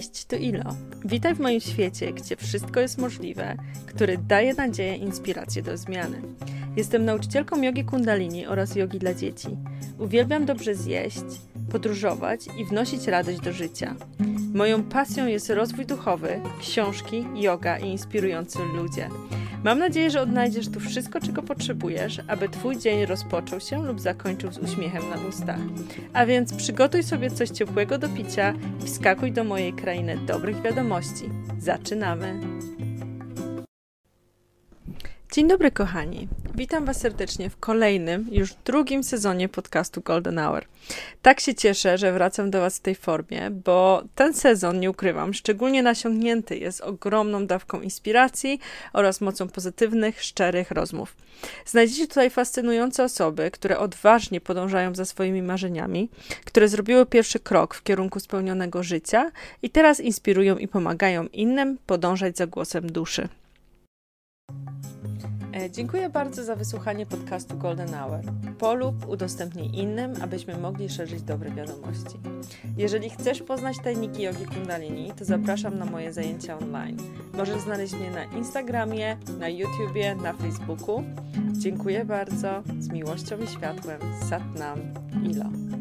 Cześć, tu Ilo. Witaj w moim świecie, gdzie wszystko jest możliwe, który daje nadzieję i inspirację do zmiany. Jestem nauczycielką jogi kundalini oraz jogi dla dzieci. Uwielbiam dobrze zjeść, podróżować i wnosić radość do życia. Moją pasją jest rozwój duchowy, książki, yoga i inspirujący ludzie. Mam nadzieję, że odnajdziesz tu wszystko, czego potrzebujesz, aby Twój dzień rozpoczął się lub zakończył z uśmiechem na ustach. A więc przygotuj sobie coś ciepłego do picia i wskakuj do mojej krainy dobrych wiadomości. Zaczynamy! Dzień dobry, kochani. Witam Was serdecznie w kolejnym, już drugim sezonie podcastu Golden Hour. Tak się cieszę, że wracam do Was w tej formie, bo ten sezon, nie ukrywam, szczególnie nasiągnięty jest ogromną dawką inspiracji oraz mocą pozytywnych, szczerych rozmów. Znajdziecie tutaj fascynujące osoby, które odważnie podążają za swoimi marzeniami, które zrobiły pierwszy krok w kierunku spełnionego życia i teraz inspirują i pomagają innym podążać za głosem duszy. E, dziękuję bardzo za wysłuchanie podcastu Golden Hour. Polub, udostępnij innym, abyśmy mogli szerzyć dobre wiadomości. Jeżeli chcesz poznać tajniki jogi kundalini, to zapraszam na moje zajęcia online. Możesz znaleźć mnie na Instagramie, na YouTubie, na Facebooku. Dziękuję bardzo. Z miłością i światłem. Satnam Ilo.